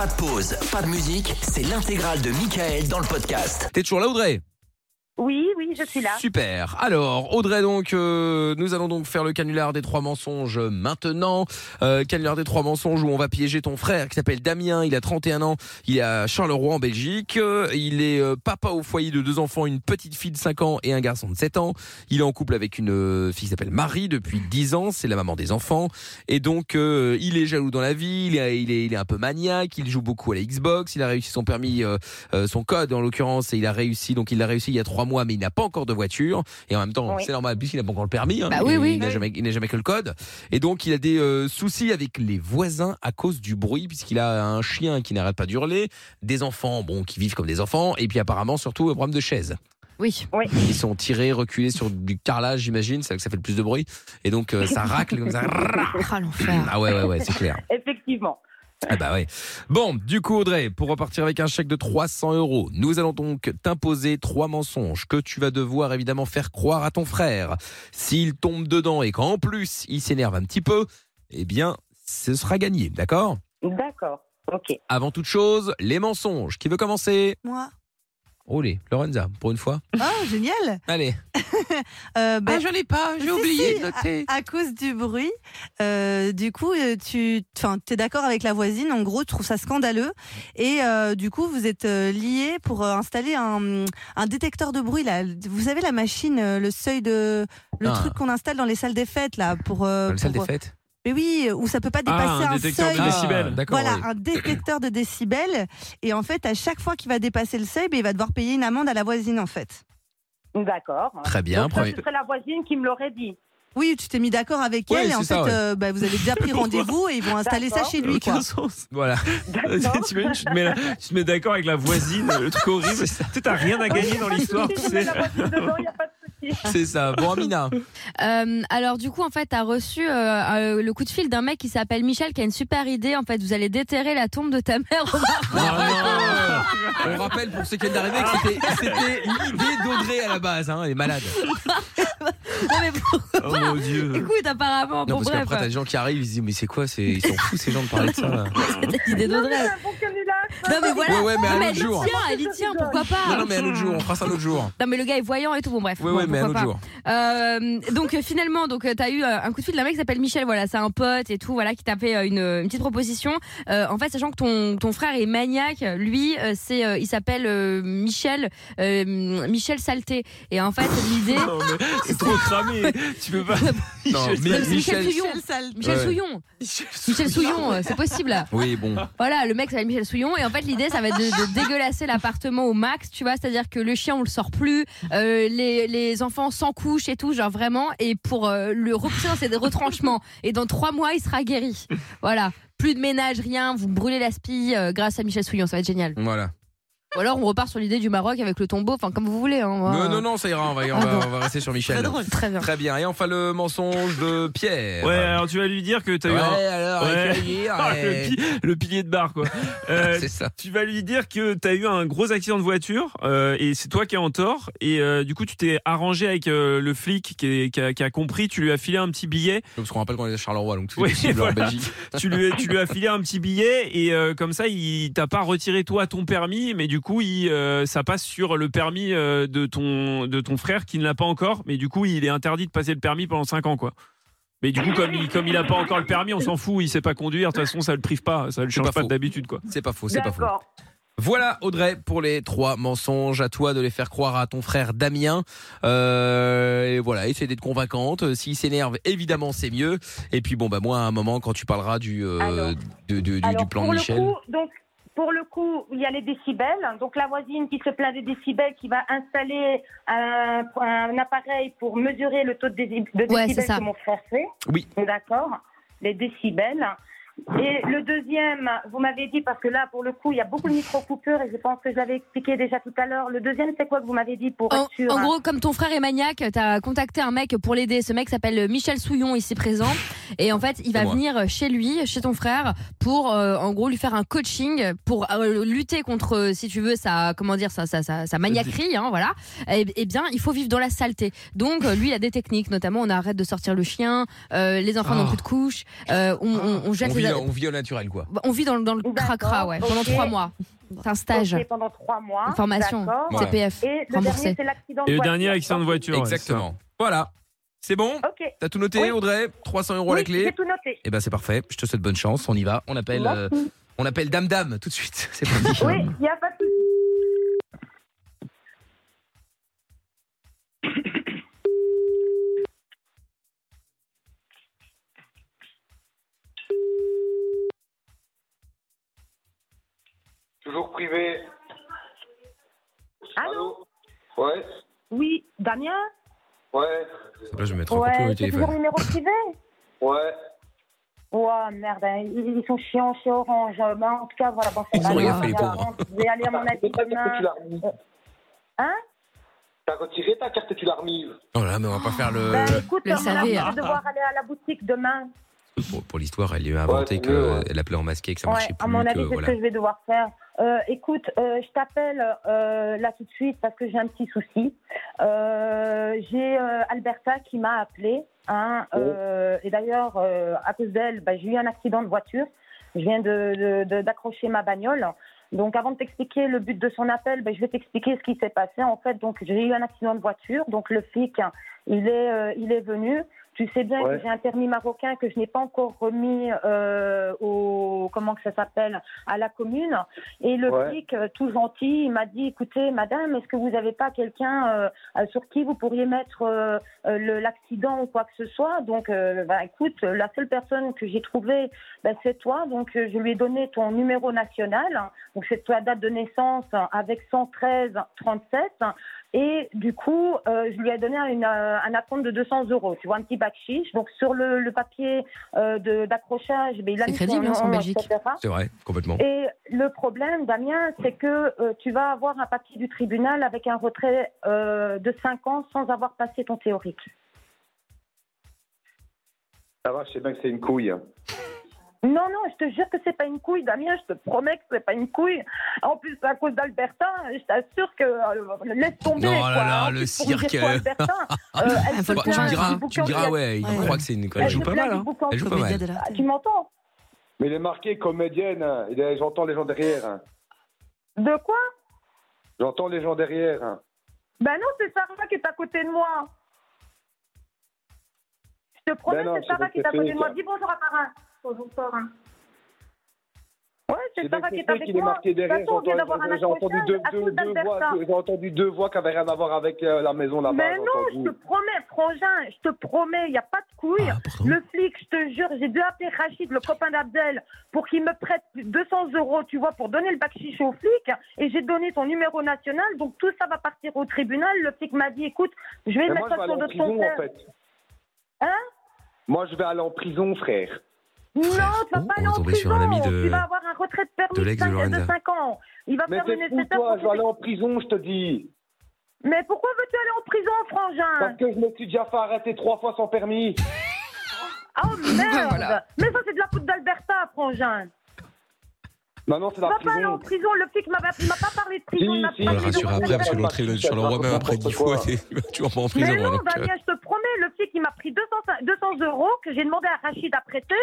Pas de pause, pas de musique, c'est l'intégrale de Michael dans le podcast. T'es toujours là, Audrey? Oui, oui, je suis là. Super. Alors, Audrey, donc, euh, nous allons donc faire le canular des trois mensonges maintenant. Euh, canular des trois mensonges où on va piéger ton frère qui s'appelle Damien. Il a 31 ans. Il est à Charleroi en Belgique. Euh, Il est euh, papa au foyer de deux enfants, une petite fille de 5 ans et un garçon de 7 ans. Il est en couple avec une euh, fille qui s'appelle Marie depuis 10 ans. C'est la maman des enfants. Et donc, il est jaloux dans la vie. Il est, il est, il est un peu maniaque. Il joue beaucoup à la Xbox. Il a réussi son permis, son code en l'occurrence, et il a réussi. Donc, il l'a réussi il y a trois mois, mais il n'a pas encore de voiture. Et en même temps, Oui. c'est normal puisqu'il n'a pas encore le permis. hein. Bah oui, il, oui. il n'a jamais, que le code. Et donc, il a des euh, soucis avec les voisins à cause du bruit, puisqu'il a un chien qui n'arrête pas d'hurler, des enfants, bon, qui vivent comme des enfants, et puis apparemment surtout un problème de chaise. Oui. Ils sont tirés, reculés sur du carrelage, j'imagine, c'est là que ça fait le plus de bruit. Et donc, euh, ça racle comme ça. Ah, l'enfer. Ah ouais, ouais, ouais, c'est clair. Effectivement. Ah bah ouais. Bon, du coup Audrey, pour repartir avec un chèque de 300 euros, nous allons donc t'imposer trois mensonges que tu vas devoir évidemment faire croire à ton frère. S'il tombe dedans et qu'en plus il s'énerve un petit peu, eh bien ce sera gagné, d'accord? D'accord. Ok. Avant toute chose, les mensonges. Qui veut commencer? Moi. Olé, Lorenza, pour une fois. Oh, génial Allez. euh, ben, Ah, j'en ai pas, j'ai si, oublié si, de noter. à cause du bruit, euh, du coup, euh, tu es d'accord avec la voisine, en gros, tu trouves ça scandaleux. Et euh, du coup, vous êtes liés pour installer un, un détecteur de bruit. Là. Vous savez, la machine, le seuil de. Le Ah. truc qu'on installe dans les salles des fêtes, là, pour. euh, Dans le salle des feuilles Mais oui, où ça peut pas Ah, dépasser un un, détecteur de seuil. décibels. d'accord. Voilà, oui. un détecteur de décibels. Et en fait, à chaque fois qu'il va dépasser le seuil, ben, il va devoir payer une amende à la voisine, en fait. D'accord. Très bien, Donc, ça, ce serait la voisine qui me l'aurait dit. Oui, tu t'es mis d'accord avec Ouais, elle et en fait, ça, ouais. euh, bah, vous avez déjà pris rendez-vous et ils vont installer ça chez lui. Aucun Quoi. sens. Voilà. Tu te mets, tu te mets d'accord avec la voisine, le truc horrible. Tu t'as rien à gagner dans l'histoire, tu. C'est ça. Bon, Amina. Euh, alors du coup en fait t'as reçu euh, euh, le coup de fil d'un mec qui s'appelle Michel qui a une super idée en fait vous allez déterrer la tombe de ta mère au. On rappelle pour ceux qui viennent d'arriver que c'était- c'était l'idée d'Audrey à la base, hein, elle est malade. non mais Oh mon dieu. écoute apparemment Non, bon parce bref qu'après, t'as des gens qui arrivent, ils se disent, mais c'est quoi c'est... Ils sont fous ces gens de parler de ça. là. c'était l'idée d'Audrey. Non mais voilà Ouais, ouais, mais Non, un mais autre elle y jour. tient elle y tient pourquoi pas Non, non, mais un autre jour, on fera ça un autre jour. Non mais le gars est voyant et tout bon bref Oui, bon, oui, mais un pourquoi autre pas. jour. Euh, donc euh, finalement, donc euh, t'as eu un coup de fil d'un mec qui s'appelle Michel. Voilà, c'est un pote et tout. Voilà, qui t'a fait une, une petite proposition. Euh, en fait, sachant que ton ton frère est maniaque, lui, c'est euh, il s'appelle euh, Michel euh, Michel Saleté. Et en fait, l'idée. Non, mais c'est trop cramé. Tu peux pas. Non, Michel- mais- Non, c'est Michel Michel- Souillon. Michel Ouais. Souillon. Michel Souillon, c'est possible. Oui, bon. Voilà, le mec s'appelle Michel Souillon et en fait l'idée ça va être de, dégueulasser l'appartement au max, tu vois, c'est-à-dire que le chien on le sort plus, euh, les, les enfants sans couche et tout, genre vraiment, et pour euh, le repousser dans ses retranchements. Et dans trois mois il sera guéri. Voilà, plus de ménage, rien, vous brûlez la spie euh, grâce à Michel Souillon, ça va être génial. Voilà. Ou alors on repart sur l'idée du Maroc avec le tombeau, enfin comme vous voulez. Hein, moi, Non, non, non, ça ira, on va, on va, on va rester sur Michel. Très bien. Très bien. Et enfin, le mensonge de Pierre. Ouais, alors tu vas lui dire que t'as Ouais, eu un. alors, Ouais. dire, Ah, ouais. le, pi- le pilier de bar, quoi. Euh, C'est ça. tu vas lui dire que t'as eu un gros accident de voiture euh, et c'est toi qui es en tort. Et euh, du coup, tu t'es arrangé avec euh, le flic qui, est- qui a, qui a compris. Tu lui as filé un petit billet. Parce qu'on rappelle qu'on est à Charleroi, donc tout est Oui, possible voilà. en Belgique. tu lui, tu lui as filé un petit billet et euh, comme ça, il t'a pas retiré toi ton permis, mais du coup, il, euh, ça passe sur le permis euh, de ton de ton frère qui ne l'a pas encore. Mais du coup, il est interdit de passer le permis pendant 5 ans, quoi. Mais du coup, comme il comme il a pas encore le permis, on s'en fout. Il sait pas conduire. De toute façon, ça le prive pas. Ça le change pas d'habitude, quoi. C'est pas faux, c'est pas faux. Voilà Audrey pour les trois mensonges. À toi de les faire croire à ton frère Damien. Euh, et voilà, essaie d'être convaincante. S'il s'énerve, évidemment c'est mieux. Et puis bon bah moi à un moment quand tu parleras du euh, Alors. du, Alors, du plan pour de Michel. Le coup, donc, pour le coup, il y a les décibels. Donc, la voisine qui se plaint des décibels, qui va installer un, un appareil pour mesurer le taux de, Ouais, décibels ça. que mon frère fait. Oui. D'accord. Les décibels. Et le deuxième, vous m'avez dit, parce que là, pour le coup, il y a beaucoup de micro-coupures et je pense que je l'avais expliqué déjà tout à l'heure. Le deuxième, c'est quoi que vous m'avez dit pour En, être sûr en hein gros, comme ton frère est maniaque, t'as contacté un mec pour l'aider. Ce mec s'appelle Michel Souillon, ici présent. Et en fait, il va moi. venir chez lui, chez ton frère, pour euh, en gros lui faire un coaching pour euh, lutter contre, euh, si tu veux, sa comment dire, sa sa, sa, sa maniaquerie, hein, voilà. Et, et bien, il faut vivre dans la saleté. Donc, lui, il a des techniques, notamment, on arrête de sortir le chien, euh, les enfants Oh. n'ont plus de couches, euh, on, on, on jette On les vit on vit au naturel, quoi. Bah, On vit dans, le- dans le D'accord, cracra, ouais, pendant ok. trois mois. C'est un stage, Ok, pendant trois mois. une formation, D'accord. Ouais. CPF, Et le remboursé. dernier, c'est l'accident de Et le voiture. dernier accident de voiture. ouais, Exactement. Voilà. C'est bon Ok. T'as tout noté, Oui. Audrey 300 euros à la Oui, clé j'ai tout noté. Eh ben c'est parfait. Je te souhaite bonne chance. On y va. On appelle, euh, Merci. on appelle Dame Dame tout de suite. C'est parti. Oui, il n'y a pas de souci. Toujours privé. Allô Ouais, Oui, Damien ouais, Là, je vais mettre en Ouais, au toujours numéro privé ouais. Ouais, merde, hein, ils, ils sont chiants chez Orange. Ben, en tout cas, voilà, bon, c'est Ils pas ont rien grave, fait, les pauvres. Je vais aller à mon avis demain. Hein T'as retiré ta carte et tu l'as remise. Oh là, mais on va pas faire le. Ben écoute, le on va- hein. devoir aller à la boutique demain. Pour, pour l'histoire, elle lui a inventé Ouais, mieux, ouais. qu'elle appelait en masqué, que ça Ouais, marchait à plus. mon avis, c'est ce que je vais devoir faire. Euh, écoute, euh, je t'appelle euh, là tout de suite parce que j'ai un petit souci. J'ai Alberta qui m'a appelé. Hein, euh, et d'ailleurs, à cause d'elle, bah, j'ai eu un accident de voiture. Je viens de- de- de- d'accrocher ma bagnole. Donc, avant de t'expliquer le but de son appel, ben, je vais t'expliquer ce qui s'est passé. En fait, donc j'ai eu un accident de voiture. Donc, le flic, il est, il est venu. Tu sais bien Ouais. que j'ai un permis marocain que je n'ai pas encore remis euh, au comment que ça s'appelle à la commune. Et le Ouais. flic, euh, tout gentil, il m'a dit écoutez, madame, est-ce que vous n'avez pas quelqu'un euh, euh, sur qui vous pourriez mettre euh, euh, l'accident ou quoi que ce soit? Donc, euh, bah, écoute, la seule personne que j'ai trouvée, bah, c'est toi. Donc, je lui ai donné ton numéro national. Donc, c'est ta date de naissance avec 113 37. Et du coup, euh, je lui ai donné une, euh, un acompte de 200 euros. Tu vois, un petit bac chiche. Donc, sur le, le papier euh, de- d'accrochage, ben, il a mis crédible, son hein, c'est en nom, Belgique. etc. C'est vrai, complètement. Et le problème, Damien, c'est que euh, tu vas avoir un papier du tribunal avec un retrait euh, de 5 ans sans avoir passé ton théorique. Ça va, je sais bien que c'est une couille. Hein. Non, non, je te jure que c'est pas une couille, Damien, je te promets que c'est pas une couille. En plus, à cause d'Alberta, je t'assure que euh, laisse tomber. Non, quoi. là, là, En le plus, cirque. quoi, euh, elle le Bah, tu me diras, hein. tu boucan me diras, qui- ouais, il Ouais. croit que c'est une. elle Elle joue pas mal, hein. Elle joue pas mal. Ah, tu m'entends? Mais il est marqué comédienne. hein. Il est- J'entends les gens derrière. hein. De quoi? J'entends les gens derrière. hein. Ben non, c'est Sarah qui est à côté de moi. Je te promets, Ben non, c'est Sarah qui est à côté de moi. Dis bonjour à Sarah. Bonjour, Sarah. Ouais, c'est Sarah qui est avec moi. marqué De toute derrière. façon, on vient d'avoir un J'entends- J'ai entendu deux, deux, deux voix. J'ai entendu deux voix qui n'avaient rien à voir avec euh, la maison là-bas. Mais non, entendu. je te promets, frangin, je te promets, il n'y a pas de couilles. Ah. Le flic, je te jure, j'ai dû appeler Rachid, le copain d'Abdel, pour qu'il me prête 200 euros, tu vois, pour donner le bac chiche au flic. Et j'ai donné ton numéro national, donc tout ça va partir au tribunal. Le flic m'a dit, écoute, je vais Mais mettre ça sur de ton prison, en fait. Hein? Moi, je vais aller en prison, frère. Non, tu vas oh, pas aller en prison. sur un ami de- Tu vas avoir un retrait de permis de de cinq- Lorenza. 5 ans. Il va Mais faire fou, nécessaire toi. pour Je vais aller en prison, je te dis. Mais pourquoi veux-tu aller en prison, frangin? Parce que je me suis déjà fait arrêter trois fois sans permis. Oh merde Voilà. Mais ça, c'est de la faute d'Alberta, frangin. Maintenant, c'est Tu la vas pas en prison. prison. Le flic m'a pas parlé de prison. Si, il m'a si. Retrait après, parce que l'entrée sur le roi même après 10 fois, N'importe c'est- il va toujours pas en prison. Mais non, Damien, je te promets, le flic, il m'a pris 200, 200 euros que j'ai demandé à Rachid à prêter.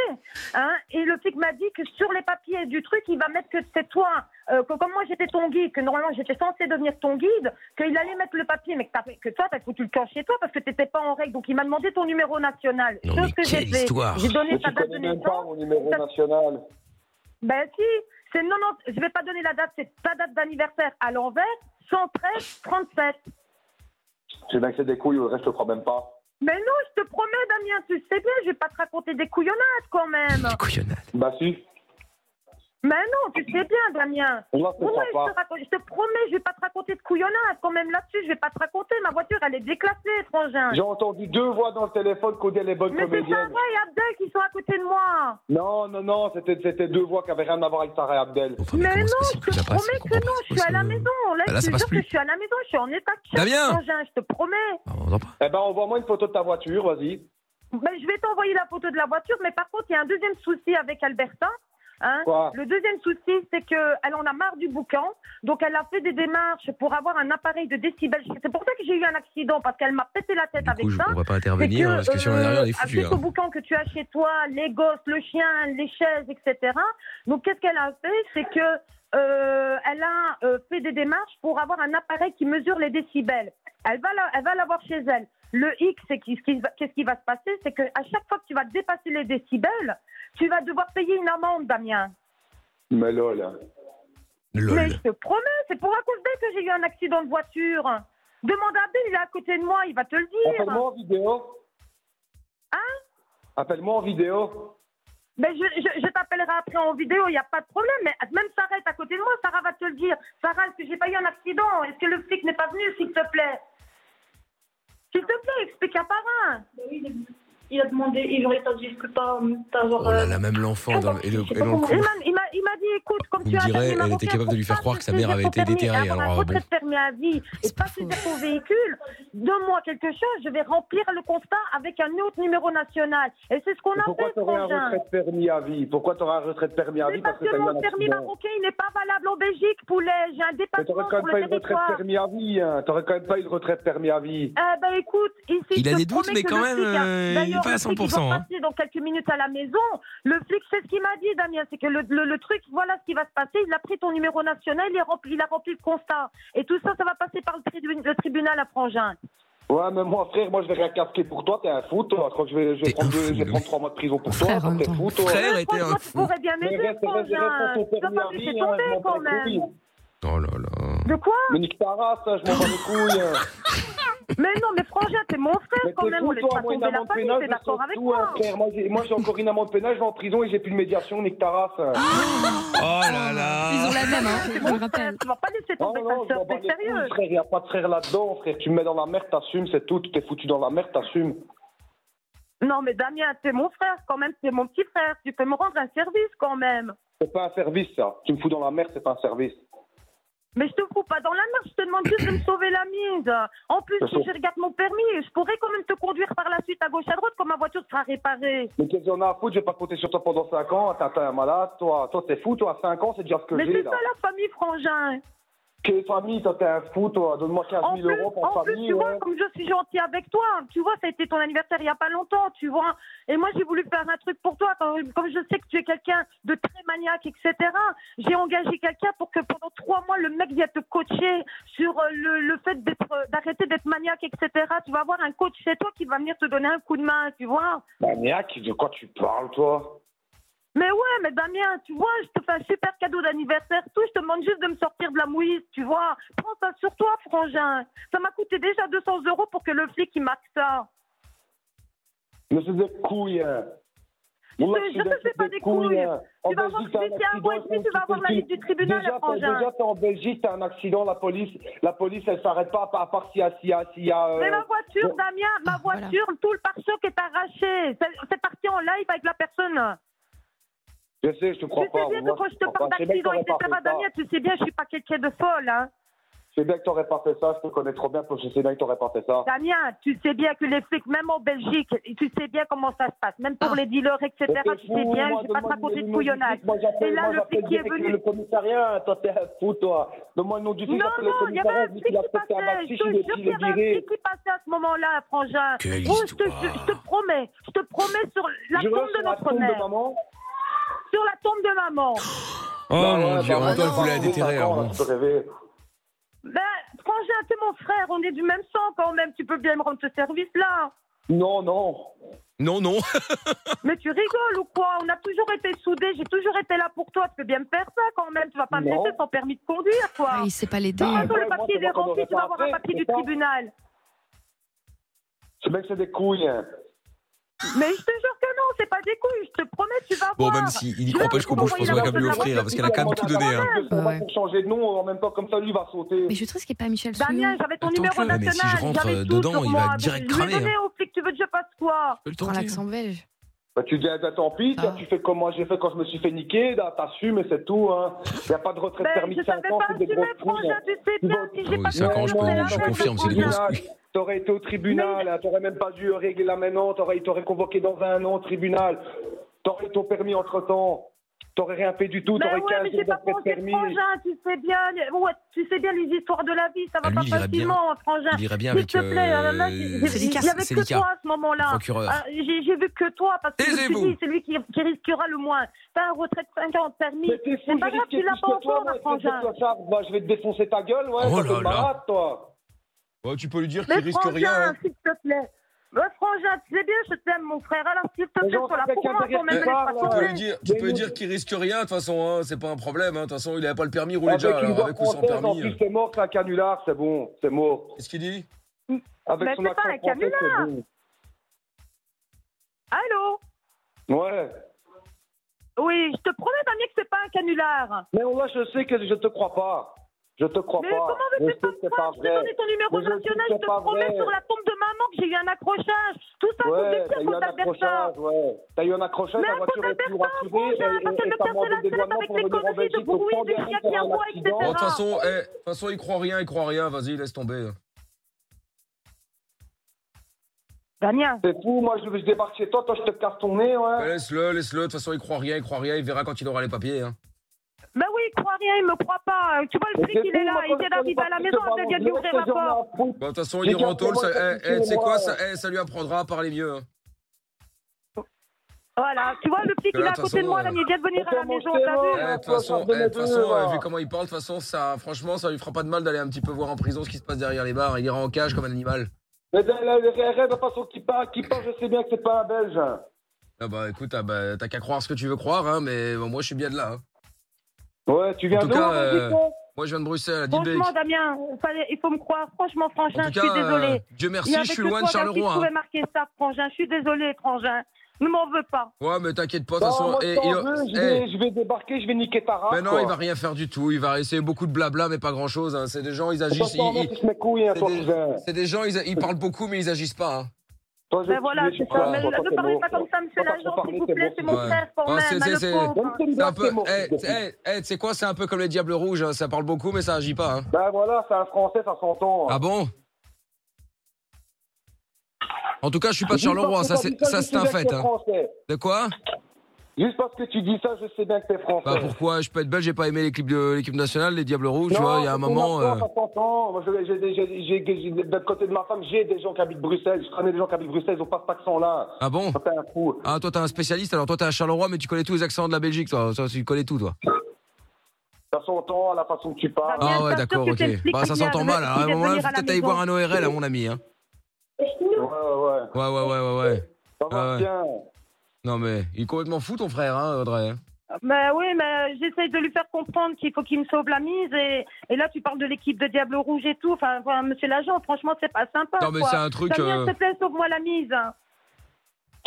Hein, et le flic m'a dit que sur les papiers du truc, il va mettre que c'est toi, euh, que comme moi j'étais ton guide, que normalement j'étais censé devenir ton guide, qu'il allait mettre le papier, mais que, que toi, t'as foutu le camp chez toi parce que t'étais pas en règle. Donc il m'a demandé ton numéro national. Non, mais que j'ai quelle histoire. J'ai donné tu date de connais même pas naissance. mon numéro national. Ben si, c'est 90, je vais pas donner la date, c'est ta date d'anniversaire à l'envers, 113 37. Je sais bien que c'est des couilles, le reste, je te crois même pas. Mais non, je te promets, Damien, tu sais bien, je vais pas te raconter des couillonnades quand même. Des couillonnades. Bah si. Mais non, tu sais bien, Damien. Là, je te Ouais, crois je, pas. te raconte- je te promets, je vais pas te raconter de couillonnades quand même là-dessus, je vais pas te raconter. Ma voiture, elle est déclassée, frangin. J'ai entendu deux voix dans le téléphone qu'on dit elle est bonne Mais c'est. Sarah et Abdel qui sont à côté de moi. Non, non, non, c'était c'était deux voix qui avaient rien à voir avec Sarah et Abdel. Enfin, Mais non, je te promets que non, pas, je suis à la maison. Là, Bah là, je te jure que je suis à la maison, je suis en état de Damien frangin, je te promets. Ah, on pas. Eh ben, envoie-moi une photo de ta voiture, vas-y. Ben, je vais t'envoyer la photo de la voiture, mais par contre, il y a un deuxième souci avec Alberta. Hein le deuxième souci, c'est qu'elle en a marre du boucan, donc elle a fait des démarches pour avoir un appareil de décibels. C'est pour ça que j'ai eu un accident, parce qu'elle m'a pété la tête Du avec coup, ça. on va pas intervenir parce que si on est derrière, on est foutu. hein. boucan que tu as chez toi, les gosses, le chien, les chaises, etc. Donc, qu'est-ce qu'elle a fait? C'est que euh, elle a euh, fait des démarches pour avoir un appareil qui mesure les décibels. Elle va, la- elle va l'avoir chez elle. Le X, c'est qui- ce qui va- qu'est-ce qui va se passer? C'est qu'à chaque fois que tu vas dépasser les décibels, tu vas devoir payer une amende, Damien. Mais lol. Mais je te promets, c'est pour à cause d'elle que j'ai eu un accident de voiture. Demande à Bill, il est à côté de moi, il va te le dire. Appelle-moi en vidéo. Hein? Appelle-moi en vidéo. Mais je, je, je t'appellerai après en vidéo, il n'y a pas de problème. Mais même Sarah est à côté de moi, Sarah va te le dire. Sarah, est-ce que j'ai pas eu un accident? Est-ce que le flic n'est pas venu, s'il te plaît? S'il te plaît, explique un par un. Il a demandé, il aurait pas dit que pas t'avoir. Oh là là, même l'enfant dans le- et le, et dans le Il coup. m'a- il m'a il m'a dit, écoute, comme Vous tu me as direz, elle était capable de lui faire croire que sa mère avait été déterrée, alors, un bon. permis à vie et C'est pas saisir ton véhicule. Donne-moi quelque chose, je vais remplir le constat avec un autre numéro national. Et c'est ce qu'on a Pourquoi fait, tu aurais un frangin. retrait de permis à vie? Pourquoi tu aurais un retrait de permis à vie parce parce que mon permis marocain, il n'est pas valable en Belgique, poulet. J'ai un dépassement t'aurais quand sur même pas le eu de retrait de territoire. permis à vie. Hein. T'aurais quand même pas eu de retrait de permis à vie. Eh ben écoute, ici, Il je a des doutes, mais quand même, est pas à le flic, il 100%, va hein. passer dans quelques minutes à la maison. Le flic, c'est ce qu'il m'a dit, Damien, c'est que le, le, le truc, voilà ce qui va se passer. Il a pris ton numéro national, il a rempli, il a rempli le constat. Et tout ça, ça va passer par le, tribu- le tribunal à Frangin. Ouais, mais moi, frère, moi, je vais rien casquer pour toi. T'es un fou, toi. Je crois que je vais, je vais T'es un prendre, deux- fou, je vais lui. prendre trois mois de prison pour toi. T'es fou, toi. Frère était un franchement, tu fou. pourrais bien m'aider, ton Tu vas pas me laisser hein, tomber quand même. Oh là là. De quoi Mais nique ta race, hein, je m'en bats les couilles. Mais non, mais Frangin, t'es mon frère Mais quand t'es même. fou, On laisse toi, pas moi, une tomber la amende famille, pénale, t'es je d'accord avec tout, hein, moi frère. Moi, j'ai, moi, j'ai encore une amende pénale, je vais en prison et j'ai plus de médiation, nique ta race. hein. Oh là là. Ils ont la même, hein, C'est je le frère, rappelle. tu vas pas laisser Non, tomber non, ta je bats t'es les couilles, sérieux frère. Il n'y a pas de frère là-dedans, frère. Tu me mets dans la merde, t'assumes, c'est tout. Tu t'es foutu dans la merde, t'assumes. Non, mais Damien, t'es mon frère quand même, t'es mon petit frère. Tu peux me rendre un service quand même. C'est pas un service, ça. Tu me fous dans la merde, c'est pas un service. Mais je te fous pas dans la merde, je te demande juste de me sauver la mise. En plus, C'est si je regarde mon permis, je pourrais quand même te conduire par la suite à gauche à droite quand ma voiture sera réparée. Mais qu'est-ce qu'on a à foutre? Je vais pas compter sur toi pendant 5 ans. T'es un malade, toi. Toi, t'es fou, toi. 5 ans, c'est déjà ce que Mais j'ai, c'est là. ça la famille frangin. Quelle famille, toi, t'es un fou, toi. Donne-moi 15 En 000 plus, euros pour en plus, famille, tu vois, comme je suis gentille avec toi, tu vois, ça a été ton anniversaire il y a pas longtemps, tu vois. Et moi, j'ai voulu faire un truc pour toi, comme je sais que tu es quelqu'un de très maniaque, etc. J'ai engagé quelqu'un pour que pendant trois mois, le mec vienne te coacher sur euh, le, le fait euh, d'arrêter d'être maniaque, etc. Tu vas avoir un coach chez toi qui va venir te donner un coup de main, tu vois. Maniaque, de quoi tu parles, toi? Mais ouais, mais Damien, tu vois, je te fais un super cadeau d'anniversaire, tout. Je te demande juste de me sortir de la mouise, tu vois. Prends ça sur toi, frangin. Ça m'a coûté déjà 200 euros pour que le flic il marque ça. Mais c'est des couilles, hein. Je- des- fais pas des couilles. hein. En Tu vas voir Belgique, t'as un mois et demi, tu vas avoir la liste du tribunal, Déjà, t'as- frangin. déjà, t'es en Belgique, t'as un accident, la police, la police, elle s'arrête pas, à part s'il y a, s'il y a, s'il y a, euh, Mais ma voiture, bon. Damien, ma voilà. voiture, tout le pare-choc est arraché. C'est parti en live avec la personne. Je sais, je te crois tu pas. sais bien que moi, quand je te parle. Je que d'accident, etc.. Damien, tu sais bien, je suis pas quelqu'un de folle, hein. Je sais bien que t'aurais pas fait ça, je te connais trop bien, pour je sais bien que t'aurais pas fait ça. Damien, tu sais bien que les flics, même en Belgique, tu sais bien comment ça se passe. Même pour Ah. les dealers, etc., tu sais bien, je vais pas te raconter de couillonnage. Et là, moi, le flic qui est venu. le commissariat, toi, t'es un fou, toi. Donne-moi le nom du flic, Non, non, il y avait un je flic qui passait. Je te jure est qu'il y avait un flic qui passait à ce moment-là, frangin. Je, te, je, je promets, je te promets sur la Je tombe de notre mère. Sur la tombe de maman. Oh Bah mon ouais, dieu, bah en même ouais, temps, elle bah voulait la ouais, déterrer. cinq ans, alors là, bon. Ben, frangin, t'es mon frère, on est du même sang quand même. Tu peux bien me rendre ce service-là. Non, non. Non, non. Mais tu rigoles ou quoi? On a toujours été soudés, j'ai toujours été là pour toi. Tu peux bien me faire ça quand même. Tu vas pas me Non. laisser sans permis de conduire, quoi. Ah, il sait pas l'aider. Le moi, papier c'est il est moi qu'on rempli, aurait tu vas pas avoir un fait, papier c'est du ça. tribunal. Ce mec, c'est des couilles. hein. Mais je te jure que non, c'est pas des couilles, je te promets, tu vas Bon, voir. même s'il y Je croit vais pas jusqu'au bout, je pense qu'on va quand même lui offrir, hein, parce qu'elle a quand même tout donné. Hein. On va Ouais. pour changer de nom, en même temps, comme ça, lui va sauter. Mais je trouve qu'il n'y a pas Michel Damien, j'avais ton Attends numéro que- mais si je national, rentre, euh, dedans, il va direct je lui ai cramer, hein. au flic, tu veux que je fasse quoi Je Prends l'accent belge. Bah, tu dis, ah, tant pis, Ah. tu fais comme moi j'ai fait quand je me suis fait niquer, t'assumes et c'est tout. Il n'y a pas de retraite Ben, permis je de 5 savais ans, pas c'est des grosses couilles. frangin, tu sais bien, si j'ai Oui, pas cinq ans, je peux- la je confirme, c'est des grosses couilles. T'aurais été au tribunal, hein, t'aurais même pas dû régler là maintenant, t'aurais, il t'aurait convoqué dans un an au tribunal. T'aurais ton permis entre temps. T'aurais rien fait du tout, Mais t'aurais ouais, 15 mais jours j'ai pas d'après pensé, permis. frangin, tu sais bien, ouais, tu sais bien les histoires de la vie, ça va Ah, lui, pas il irait bien. facilement, frangin. Il irait bien S'il avec, te plaît, euh, Célica. il y avait que toi à ce moment-là. Procureur. Ah, J'ai j'ai vu que toi, parce que je me suis Taisez-vous. dit, c'est lui qui, qui risquera le moins. T'as un retrait de 5 ans de permis. Mais t'es fou, C'est pas grave, tu l'as pas encore, te frangin. moi, je vais te défoncer ta gueule, ouais, Oh là là. toi. Ouais, tu peux lui dire Mais qu'il risque rien. frangin, hein. s'il te plaît. Mais frangin, tu sais bien, je t'aime, mon frère. Alors, s'il te plaît, quelqu'un moi, derrière quand même, me pas. Tu peux lui dire, tu peux lui dire qu'il risque rien, de toute façon, hein, c'est pas un problème. hein. De toute façon, il avait pas le permis, roulait Avec déjà, alors avec ou sans en permis. plus, c'est mort, c'est un canular, c'est bon, c'est mort. Qu'est-ce qu'il dit? Avec Mais son c'est pas un canular. Allô? Ouais. Oui, je te promets, Damien, que c'est pas un canular. Mais là, je sais que je te crois pas. Je te crois Mais pas. comment je veux-tu pas me croire Je vrai. donné ton numéro Mais national, je te promets vrai. sur la tombe de maman que j'ai eu un accrochage. Tout ça, Ouais, c'est t'as des eu faute un d'Alberta. accrochage, ouais. T'as eu un accrochage, Mais la voiture est plus rassurée et, parce que et, le et t'as père demandé de la des tête douanements avec pour les venir en conneries de Belgique pour des un chiens pour qui un accident. de toute façon, eh, de toute façon, il croit rien, il croit rien. Vas-y, laisse tomber. Damien, C'est fou, moi je, débarque chez toi, toi je te casse ton nez, Ouais, ouais. Laisse-le, laisse-le. De toute façon, il croit rien, il croit rien. Il verra quand il aura les papiers. Hein. Ben oui, il croit rien, il me croit pas. Tu vois, le c'est il est là, il vient d'arriver à la maison, il vient ce d'ouvrir que la porte. de toute façon, il est en tôle. c'est tu sais quoi, ça, eh, ça lui apprendra à parler mieux. hein. Voilà, tu vois, le flic, Que il est à de côté toute de moi, là, il vient de venir à la maison, t'as vu Eh, De toute façon, eh, de toute façon, eh, là. vu comment il parle, de toute façon, ça, franchement, ça lui fera pas de mal d'aller un petit peu voir en prison ce qui se passe derrière les barres. Il ira en cage comme un animal. Mais de- de façon qui parle, qui parle, je sais bien que c'est pas un Belge. Ah bah écoute, ah bah, t'as qu'à croire ce que tu veux croire, hein, mais bon, moi je suis bien de là. Hein. Ouais, tu viens En tout d'où, cas, euh, Moi je viens de Bruxelles, à. Franchement, Damien, fallait- il faut me croire. Franchement, En frangin, je suis euh, désolée. Dieu merci, je suis loin de Damien, Charleroi. pouvais hein. marquer ça, frangin. Je suis désolée, frangin. Ne m'en veux pas. Ouais, mais t'inquiète pas, de toute Non, façon. je eh, t'en il- veux, je, eh, vais, je vais débarquer, je vais niquer ta race. Mais non, quoi. il va rien faire du tout. Il va essayer beaucoup de blabla, mais pas grand chose. C'est des gens, ils agissent. Ils, hein, c'est des, gens, ils, ils parlent beaucoup, mais ils agissent pas. hein. Ben voilà, c'est ça. Mais ne parlez pas comme ça, monsieur l'agent, s'il vous plaît. C'est mon Ouais. frère c'est- c'est- c'est- pauvre. Même C'est un c'est peu. sais quoi, c'est un peu comme les Diables Rouges. hein? Ça parle beaucoup, mais ça agit pas. hein. Ben voilà, c'est un français, ça s'entend. Ah bon? En tout cas, je suis pas Charleroi. parce Ça, c'est c'est un fait. hein. De quoi? Juste parce que tu dis ça, je sais bien que t'es français. Bah pourquoi Je peux être belge. J'ai pas aimé l'équipe de l'équipe nationale, les Diables Rouges. tu vois, il y a un moment. euh, l'autre côté de ma femme, j'ai des gens qui habitent Bruxelles. Je connais des gens qui habitent Bruxelles, ils ont pas cet accent-là. Ah bon Ça un fou. Ah toi t'es un spécialiste. Alors toi t'es à Charleroi, mais tu connais tous les accents de la Belgique. Toi, Toi, tu connais tout, toi. Ça s'entend à la façon que tu parles. Ah ouais, d'accord, ok. Bah ça s'entend mal. Alors à un venir faut peut-être aller voir un ORL, à mon ami. Hein. Ouais, ouais. Ouais, ouais, ouais, ouais, ouais. Ça va Ah ouais. bien. Non mais il est complètement fou ton frère, hein, Audrey. Mais oui, mais j'essaye de lui faire comprendre qu'il faut qu'il me sauve la mise. Et, et là, tu parles de l'équipe de Diable Rouge et tout. Enfin, enfin, monsieur l'agent, franchement, c'est pas sympa. Non mais c'est un truc. Damien, euh, s'il te plaît, sauve-moi la mise.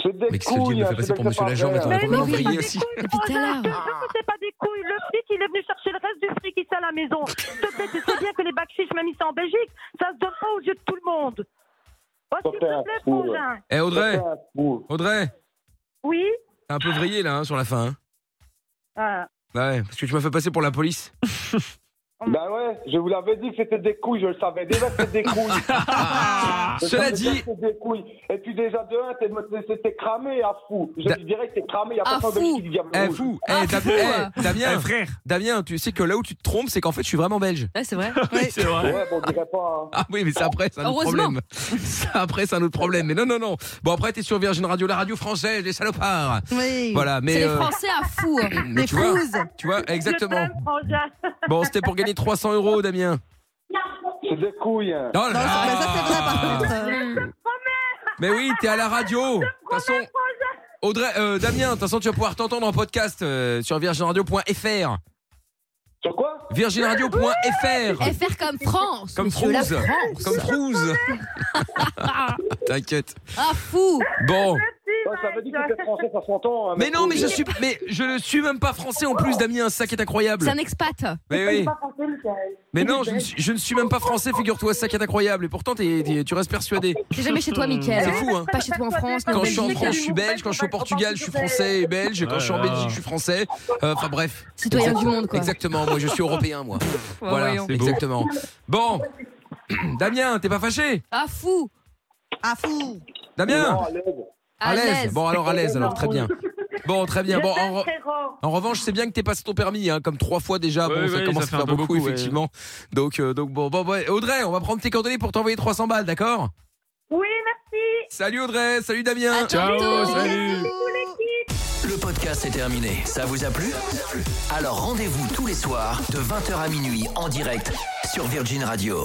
C'est des Mais couilles. il me fait passer pour monsieur l'agent, mais as Mais combien non, de c'est pas des couilles? Le flic, il est venu chercher le reste du fric ici à la maison. S'il te plaît, tu sais bien que les bacs même ici en Belgique, ça se donne pas aux yeux de tout le monde. Oh, s'il te plaît, frangin. Eh Audrey. Audrey, Oui t'es un peu vrillé là hein, sur la fin. Hein. Ah. Bah ouais, parce que tu m'as fait passer pour la police. Ben ouais, je vous l'avais dit que c'était des couilles, je le savais déjà que c'était des couilles. Je Cela savais déjà dit, que c'était des couilles. Et puis déjà de un, t'es- t'es t'es cramé à fou. Je Da- te dirais que t'es cramé, y a Ah, pas de fou. qui dit diable eh rouge. fou, eh, Ah, Dam- fou, eh. Damien, Eh, frère. Damien, tu sais que là où tu te trompes, c'est qu'en fait je suis vraiment belge. Ouais, c'est vrai. Oui, c'est vrai. Ouais, bon, on dirait pas. hein. Ah oui, mais c'est après, c'est un autre Heureusement. problème. Ça, après, c'est un autre problème. Mais non, non, non. Bon, après, t'es sur Virgin Radio, la radio française, les salopards. Oui. Voilà, mais. C'est les euh, Français à fou. hein. mais Les tu vois, frouzes. tu vois, exactement. Bon, c'était pour gagner 300 euros, Damien. C'est des couilles. hein. Oh là Non, là. ça, mais ça, c'est vrai, par contre. euh, Mais oui, t'es à la radio. De toute façon, Audrey, euh, Damien, de toute façon, tu vas pouvoir t'entendre en podcast euh, sur virginradio.fr. Sur quoi? Virginradio.fr. FR comme France. Comme monsieur, la Frouze. France. Comme Frouze. T'inquiète. Ah, fou. Bon. Ouais, Ça veut dire que t'es français, ça s'entend. hein, Mais non, mais je suis, mais je ne suis même pas français en plus, Damien. C'est ça qui est incroyable. C'est un expat. Mais oui. Mais non, je ne, suis, je ne suis même pas français, figure-toi, ça qui est incroyable. Et pourtant, t'es- t'es- tu restes persuadé. T'es jamais chez toi, Mickaël. C'est fou, hein. Pas chez toi en France, en Quand je suis en Belgique. France, je suis belge. Quand je suis au Portugal, je suis français et belge. Quand je suis en. Belgique, je suis français. Euh, Enfin bref. Citoyen du monde, quoi. Exactement. Moi, je suis européen, moi. Voilà, voyons. C'est beau. exactement. Bon, Damien, t'es pas fâché? Ah, fou. Ah, fou. Damien, Non, à. À l'aise. Bon, alors à l'aise, alors très bien. Bon, très bien. Bon, en, re- frérot. en revanche, c'est bien que t'aies passé ton permis, hein, comme trois fois déjà. Ouais, bon, ça ouais, commence ça à faire beaucoup, ouais. effectivement. Donc, euh, donc bon, bon, ouais. Audrey, on va prendre tes coordonnées pour t'envoyer 300 balles, d'accord? Oui, merci. Salut Audrey, salut Damien. À Ciao, bientôt. salut. Le podcast est terminé. Ça vous a plu? Alors rendez-vous tous les soirs de 20h à minuit en direct sur Virgin Radio.